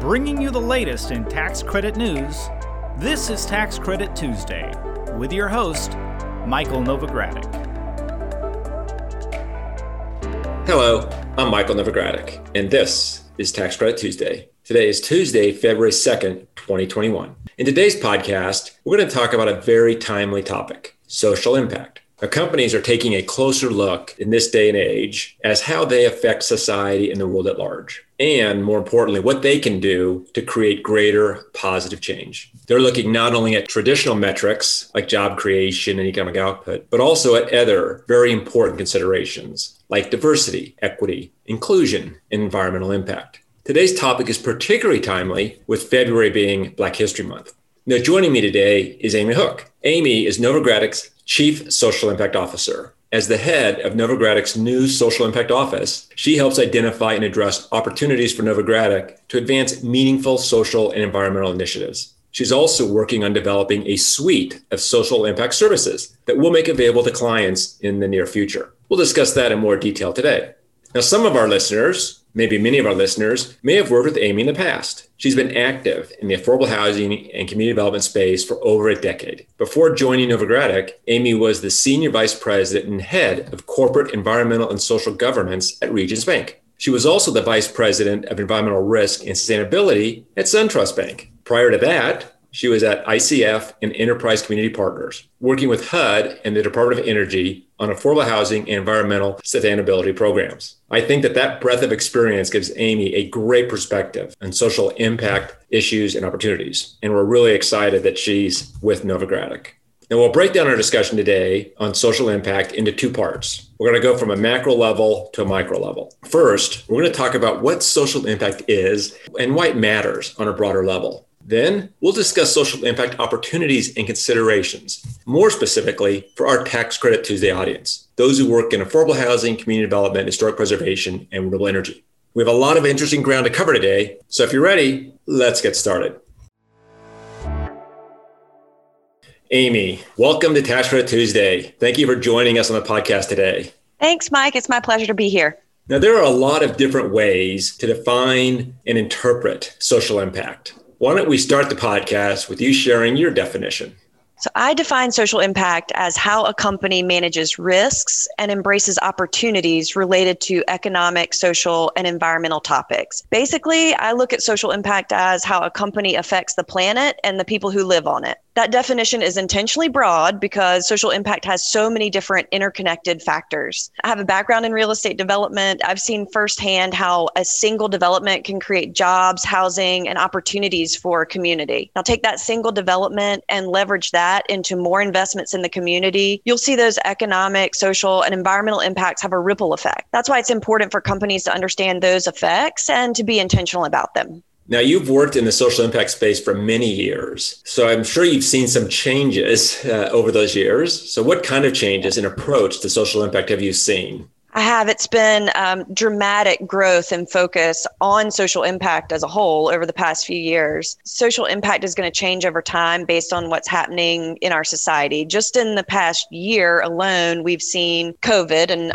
bringing you the latest in tax credit news. This is Tax Credit Tuesday with your host, Michael Novogradac. Hello, I'm Michael Novogradac, and this is Tax Credit Tuesday. Today is Tuesday, February 2nd, 2021. In today's podcast, we're going to talk about a very timely topic social impact. Companies are taking a closer look in this day and age as how they affect society and the world at large. And more importantly, what they can do to create greater positive change. They're looking not only at traditional metrics like job creation and economic output, but also at other very important considerations like diversity, equity, inclusion, and environmental impact. Today's topic is particularly timely with February being Black History Month. Now, joining me today is Amy Hook. Amy is Novogradac's Chief Social Impact Officer. As the head of Novogradac's new Social Impact Office, she helps identify and address opportunities for Novogradac to advance meaningful social and environmental initiatives. She's also working on developing a suite of social impact services that we'll make available to clients in the near future. We'll discuss that in more detail today. Now, some of our listeners maybe many of our listeners may have worked with Amy in the past. She's been active in the affordable housing and community development space for over a decade. Before joining Novogradac, Amy was the senior vice president and head of corporate environmental and social governance at Regions Bank. She was also the vice president of environmental risk and sustainability at SunTrust Bank. Prior to that, she was at ICF and Enterprise Community Partners, working with HUD and the Department of Energy on affordable housing and environmental sustainability programs. I think that that breadth of experience gives Amy a great perspective on social impact issues and opportunities. And we're really excited that she's with Novogradac. And we'll break down our discussion today on social impact into two parts. We're going to go from a macro level to a micro level. First, we're going to talk about what social impact is and why it matters on a broader level. Then we'll discuss social impact opportunities and considerations, more specifically for our Tax Credit Tuesday audience, those who work in affordable housing, community development, historic preservation, and renewable energy. We have a lot of interesting ground to cover today, so if you're ready, let's get started. Amy, welcome to Tax Credit Tuesday. Thank you for joining us on the podcast today. Thanks, Mike. It's my pleasure to be here. Now, there are a lot of different ways to define and interpret social impact. Why don't we start the podcast with you sharing your definition? So, I define social impact as how a company manages risks and embraces opportunities related to economic, social, and environmental topics. Basically, I look at social impact as how a company affects the planet and the people who live on it that definition is intentionally broad because social impact has so many different interconnected factors. I have a background in real estate development. I've seen firsthand how a single development can create jobs, housing, and opportunities for a community. Now, take that single development and leverage that into more investments in the community. You'll see those economic, social, and environmental impacts have a ripple effect. That's why it's important for companies to understand those effects and to be intentional about them. Now, you've worked in the social impact space for many years. So I'm sure you've seen some changes uh, over those years. So, what kind of changes in approach to social impact have you seen? I have. It's been um, dramatic growth and focus on social impact as a whole over the past few years. Social impact is going to change over time based on what's happening in our society. Just in the past year alone, we've seen COVID, an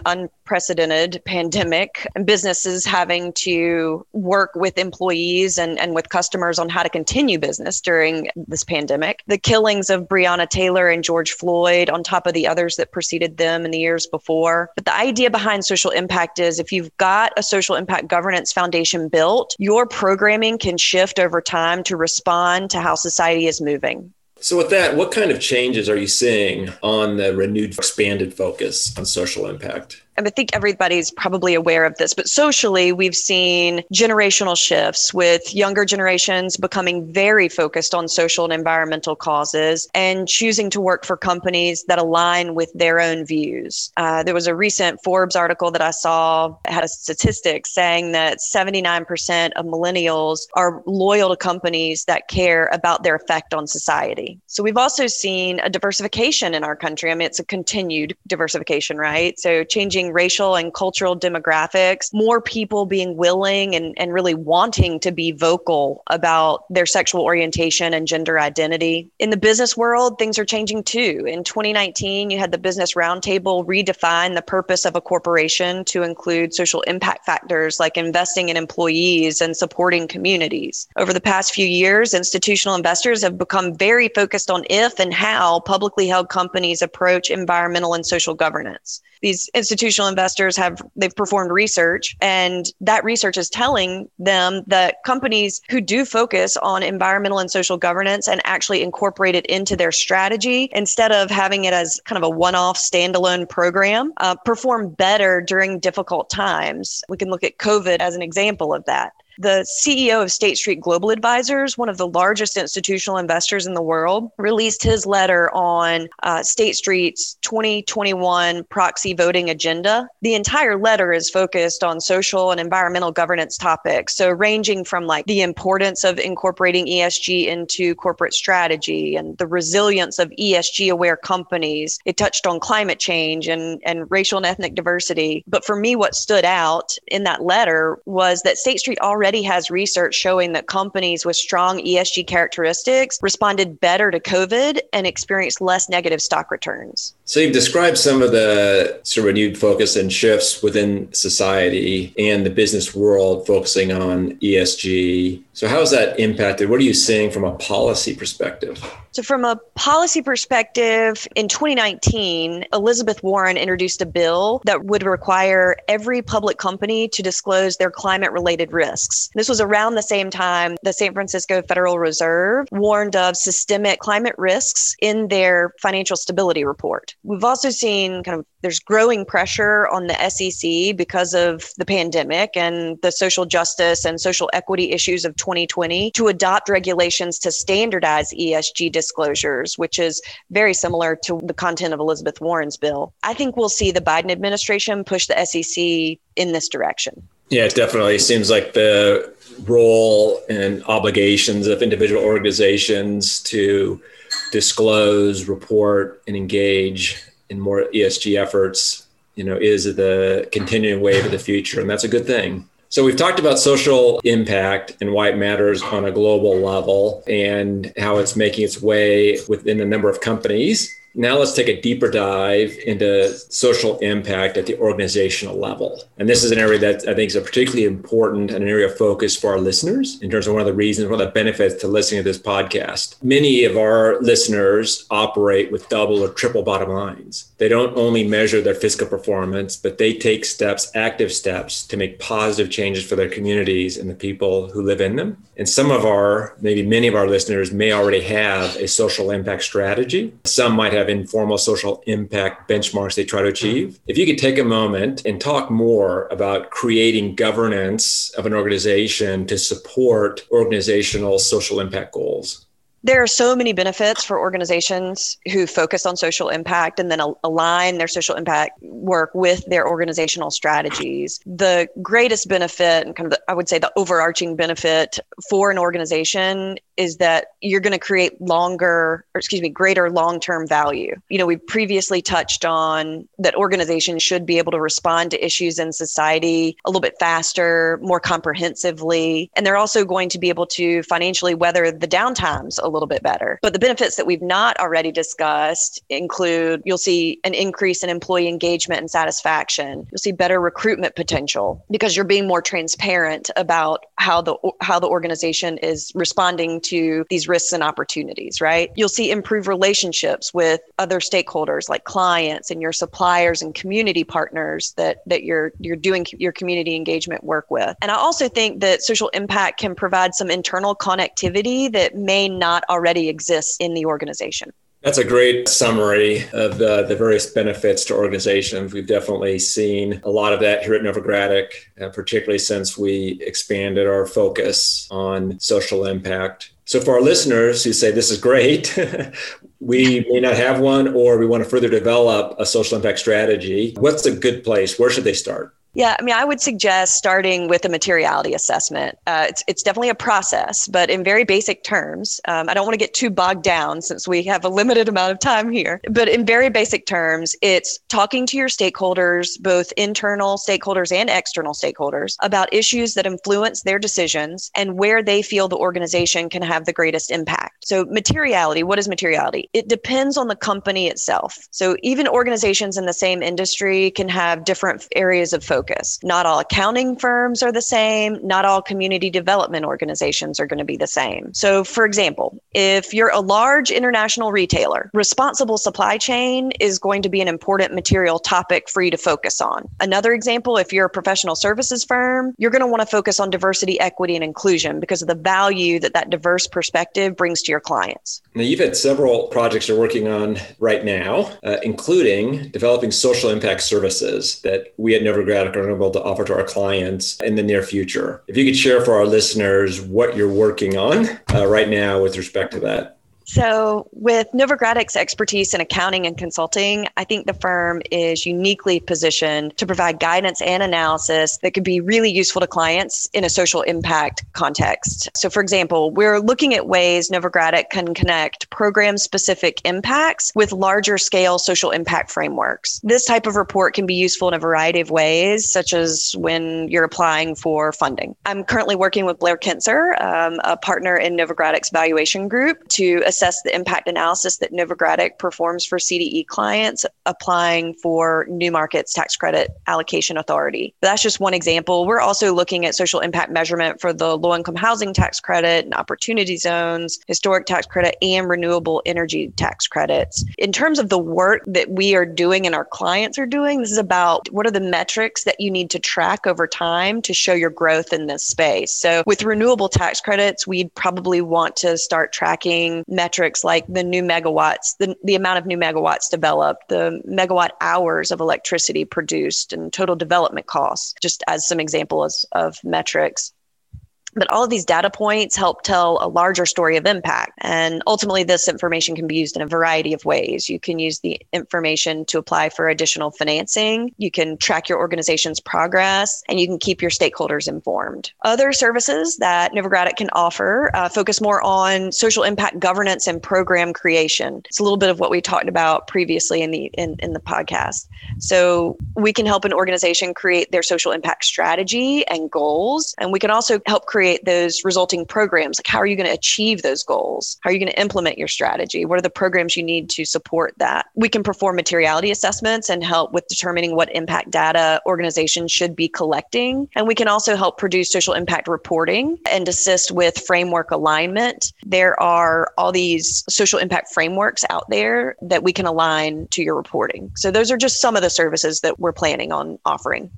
unprecedented pandemic, and businesses having to work with employees and, and with customers on how to continue business during this pandemic. The killings of Breonna Taylor and George Floyd, on top of the others that preceded them in the years before. But the idea behind behind social impact is if you've got a social impact governance foundation built, your programming can shift over time to respond to how society is moving. So, with that, what kind of changes are you seeing on the renewed, expanded focus on social impact? I think everybody's probably aware of this, but socially, we've seen generational shifts with younger generations becoming very focused on social and environmental causes and choosing to work for companies that align with their own views. Uh, there was a recent Forbes article that I saw had a statistic saying that 79% of millennials are loyal to companies that care about their effect on society. So we've also seen a diversification in our country. I mean, it's a continued diversification, right? So changing racial and cultural demographics, more people being willing and, and really wanting to be vocal about their sexual orientation and gender identity. In the business world, things are changing too. In 2019, you had the Business Roundtable redefine the purpose of a corporation to include social impact factors like investing in employees and supporting communities. Over the past few years, institutional investors have become very focused on if and how publicly held companies approach environmental and social governance. These institutional investors have they've performed research and that research is telling them that companies who do focus on environmental and social governance and actually incorporate it into their strategy instead of having it as kind of a one-off standalone program uh, perform better during difficult times. We can look at COVID as an example of that the CEO of State Street Global Advisors, one of the largest institutional investors in the world, released his letter on uh, State Street's 2021 proxy voting agenda. The entire letter is focused on social and environmental governance topics. So, ranging from like the importance of incorporating ESG into corporate strategy and the resilience of ESG aware companies. It touched on climate change and, and racial and ethnic diversity. But for me, what stood out in that letter was that State Street already already has research showing that companies with strong ESG characteristics responded better to COVID and experienced less negative stock returns. So you've described some of the sort of renewed focus and shifts within society and the business world focusing on ESG. So how has that impacted? What are you seeing from a policy perspective? So, from a policy perspective, in 2019, Elizabeth Warren introduced a bill that would require every public company to disclose their climate related risks. This was around the same time the San Francisco Federal Reserve warned of systemic climate risks in their financial stability report. We've also seen kind of there's growing pressure on the SEC because of the pandemic and the social justice and social equity issues of 2020 to adopt regulations to standardize ESG disclosures, which is very similar to the content of Elizabeth Warren's bill. I think we'll see the Biden administration push the SEC in this direction. Yeah, it definitely seems like the role and obligations of individual organizations to disclose, report, and engage in more ESG efforts, you know, is the continuing wave of the future, and that's a good thing. So we've talked about social impact and why it matters on a global level and how it's making its way within a number of companies. Now let's take a deeper dive into social impact at the organizational level. And this is an area that I think is a particularly important and an area of focus for our listeners in terms of one of the reasons, one of the benefits to listening to this podcast. Many of our listeners operate with double or triple bottom lines. They don't only measure their fiscal performance, but they take steps, active steps to make positive changes for their communities and the people who live in them. And some of our, maybe many of our listeners may already have a social impact strategy. Some might have have informal social impact benchmarks they try to achieve. If you could take a moment and talk more about creating governance of an organization to support organizational social impact goals. There are so many benefits for organizations who focus on social impact and then align their social impact work with their organizational strategies. The greatest benefit, and kind of the, I would say the overarching benefit for an organization is that you're going to create longer, or excuse me, greater long term value. You know, we previously touched on that organizations should be able to respond to issues in society a little bit faster, more comprehensively, and they're also going to be able to financially weather the downtimes a little bit better. But the benefits that we've not already discussed include you'll see an increase in employee engagement and satisfaction. You'll see better recruitment potential because you're being more transparent about how the how the organization is responding to these risks and opportunities, right? You'll see improved relationships with other stakeholders like clients and your suppliers and community partners that that you're you're doing your community engagement work with. And I also think that social impact can provide some internal connectivity that may not not already exists in the organization. That's a great summary of the, the various benefits to organizations. We've definitely seen a lot of that here at Novogradac, uh, particularly since we expanded our focus on social impact. So, for our listeners who say this is great, we may not have one or we want to further develop a social impact strategy, what's a good place? Where should they start? Yeah, I mean, I would suggest starting with a materiality assessment. Uh, it's, it's definitely a process, but in very basic terms, um, I don't want to get too bogged down since we have a limited amount of time here. But in very basic terms, it's talking to your stakeholders, both internal stakeholders and external stakeholders, about issues that influence their decisions and where they feel the organization can have the greatest impact. So, materiality, what is materiality? It depends on the company itself. So, even organizations in the same industry can have different areas of focus Not all accounting firms are the same. Not all community development organizations are going to be the same. So, for example, if you're a large international retailer, responsible supply chain is going to be an important material topic for you to focus on. Another example, if you're a professional services firm, you're going to want to focus on diversity, equity, and inclusion because of the value that that diverse perspective brings to your clients. Now, you've had several projects you're working on right now, uh, including developing social impact services that we at Going to be able to offer to our clients in the near future. If you could share for our listeners what you're working on uh, right now with respect to that. So, with Novogradac's expertise in accounting and consulting, I think the firm is uniquely positioned to provide guidance and analysis that could be really useful to clients in a social impact context. So, for example, we're looking at ways Novogradac can connect program specific impacts with larger scale social impact frameworks. This type of report can be useful in a variety of ways, such as when you're applying for funding. I'm currently working with Blair Kincer, um, a partner in Novogradac's valuation group, to assess assess the impact analysis that Novogradac performs for CDE clients applying for New Markets Tax Credit Allocation Authority. That's just one example. We're also looking at social impact measurement for the low income housing tax credit and opportunity zones, historic tax credit, and renewable energy tax credits. In terms of the work that we are doing and our clients are doing, this is about what are the metrics that you need to track over time to show your growth in this space. So with renewable tax credits, we'd probably want to start tracking metrics like the new megawatts, the, the amount of new megawatts developed, the megawatt hours of electricity produced, and total development costs, just as some examples of metrics. But all of these data points help tell a larger story of impact. And ultimately, this information can be used in a variety of ways. You can use the information to apply for additional financing, you can track your organization's progress, and you can keep your stakeholders informed. Other services that Novogradac can offer uh, focus more on social impact governance and program creation. It's a little bit of what we talked about previously in the in, in the podcast. So we can help an organization create their social impact strategy and goals, and we can also help create create those resulting programs? Like how are you going to achieve those goals? How are you going to implement your strategy? What are the programs you need to support that? We can perform materiality assessments and help with determining what impact data organizations should be collecting. And we can also help produce social impact reporting and assist with framework alignment. There are all these social impact frameworks out there that we can align to your reporting. So those are just some of the services that we're planning on offering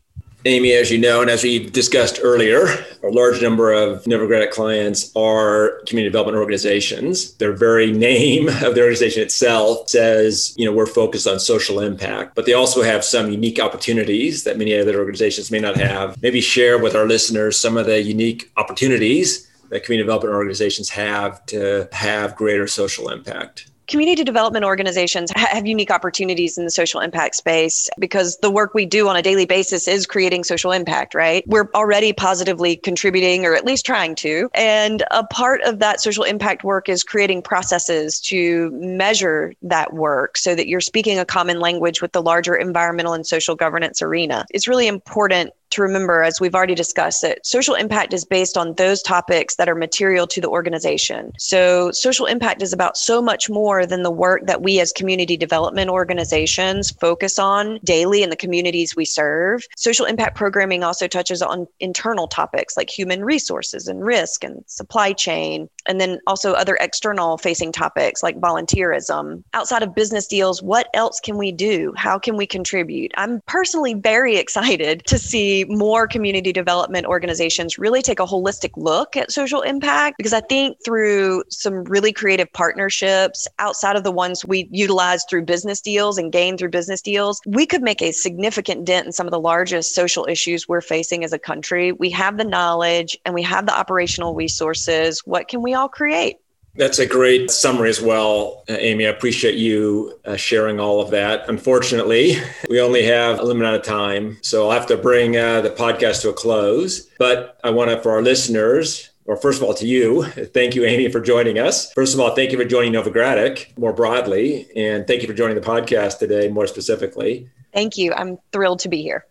Amy, as you know, and as we discussed earlier, a large number of Novogradac clients are community development organizations. Their very name of the organization itself says, you know, we're focused on social impact, but they also have some unique opportunities that many other organizations may not have. Maybe share with our listeners some of the unique opportunities that community development organizations have to have greater social impact community development organizations have unique opportunities in the social impact space because the work we do on a daily basis is creating social impact, right? We're already positively contributing or at least trying to. And a part of that social impact work is creating processes to measure that work so that you're speaking a common language with the larger environmental and social governance arena. It's really important to remember, as we've already discussed, that social impact is based on those topics that are material to the organization. So, social impact is about so much more than the work that we as community development organizations focus on daily in the communities we serve. Social impact programming also touches on internal topics like human resources and risk and supply chain, and then also other external facing topics like volunteerism. Outside of business deals, what else can we do? How can we contribute? I'm personally very excited to see more community development organizations really take a holistic look at social impact because I think through some really creative partnerships outside of the ones we utilize through business deals and gain through business deals, we could make a significant dent in some of the largest social issues we're facing as a country. We have the knowledge and we have the operational resources. What can we all create? That's a great summary as well, Amy. I appreciate you uh, sharing all of that. Unfortunately, we only have a limited amount of time, so I'll have to bring uh, the podcast to a close. But I want to, for our listeners, or first of all, to you, thank you, Amy, for joining us. First of all, thank you for joining Novogradac more broadly, and thank you for joining the podcast today more specifically. Thank you. I'm thrilled to be here.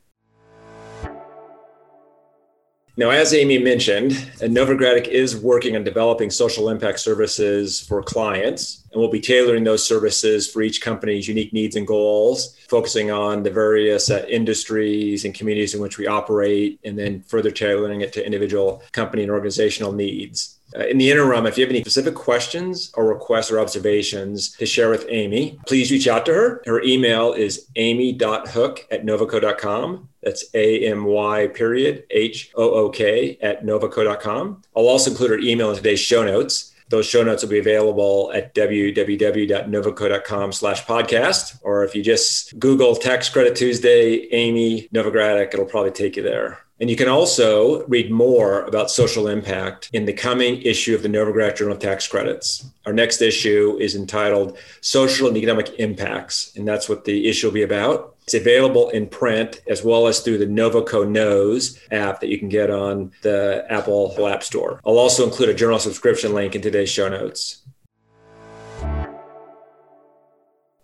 Now, as Amy mentioned, Novogradac is working on developing social impact services for clients, and we'll be tailoring those services for each company's unique needs and goals, focusing on the various uh, industries and communities in which we operate, and then further tailoring it to individual company and organizational needs. Uh, in the interim, if you have any specific questions or requests or observations to share with Amy, please reach out to her. Her email is amy.hook at novoco.com. That's A M Y period H O O K at novoco.com. I'll also include her email in today's show notes. Those show notes will be available at www.novoco.com slash podcast. Or if you just Google Tax Credit Tuesday, Amy Novogradac, it'll probably take you there. And you can also read more about social impact in the coming issue of the Novogradac Journal of Tax Credits. Our next issue is entitled Social and Economic Impacts, and that's what the issue will be about. It's available in print as well as through the Novoco Knows app that you can get on the Apple App Store. I'll also include a journal subscription link in today's show notes.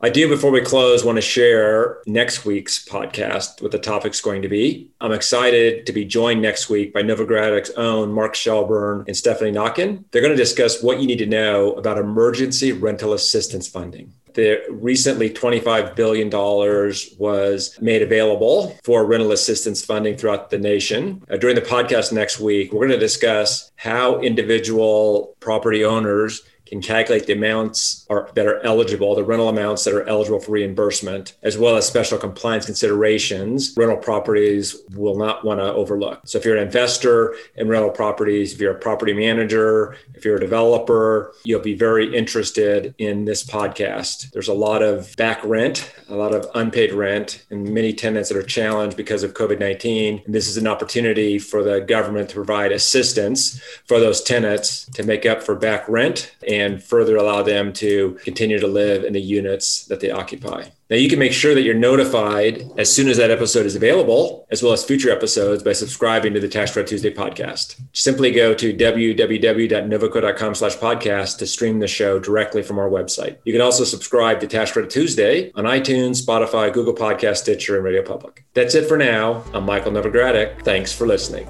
I do, before we close, want to share next week's podcast, what the topic's going to be. I'm excited to be joined next week by Novogradac's own Mark Shelburne and Stephanie Naquin. They're going to discuss what you need to know about emergency rental assistance funding. The recently $25 billion was made available for rental assistance funding throughout the nation. Uh, during the podcast next week, we're going to discuss how individual property owners can calculate the amounts are, that are eligible, the rental amounts that are eligible for reimbursement, as well as special compliance considerations rental properties will not want to overlook. So if you're an investor in rental properties, if you're a property manager, if you're a developer, you'll be very interested in this podcast. There's a lot of back rent, a lot of unpaid rent, and many tenants that are challenged because of COVID 19. And this is an opportunity for the government to provide assistance for those tenants to make up for back rent and further allow them to continue to live in the units that they occupy. Now, you can make sure that you're notified as soon as that episode is available, as well as future episodes by subscribing to the Tax Credit Tuesday podcast. Simply go to www.novoco.com slash podcast to stream the show directly from our website. You can also subscribe to Tax Credit Tuesday on iTunes, Spotify, Google Podcast, Stitcher, and Radio Public. That's it for now. I'm Michael Novogradac. Thanks for listening.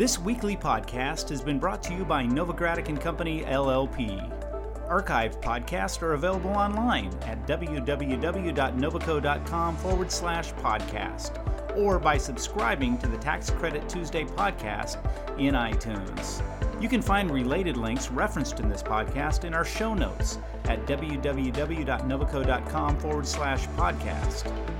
This weekly podcast has been brought to you by Novogradac and Company LLP. Archived podcasts are available online at www.novoco.com forward slash podcast or by subscribing to the Tax Credit Tuesday podcast in iTunes. You can find related links referenced in this podcast in our show notes at www.novoco.com forward slash podcast.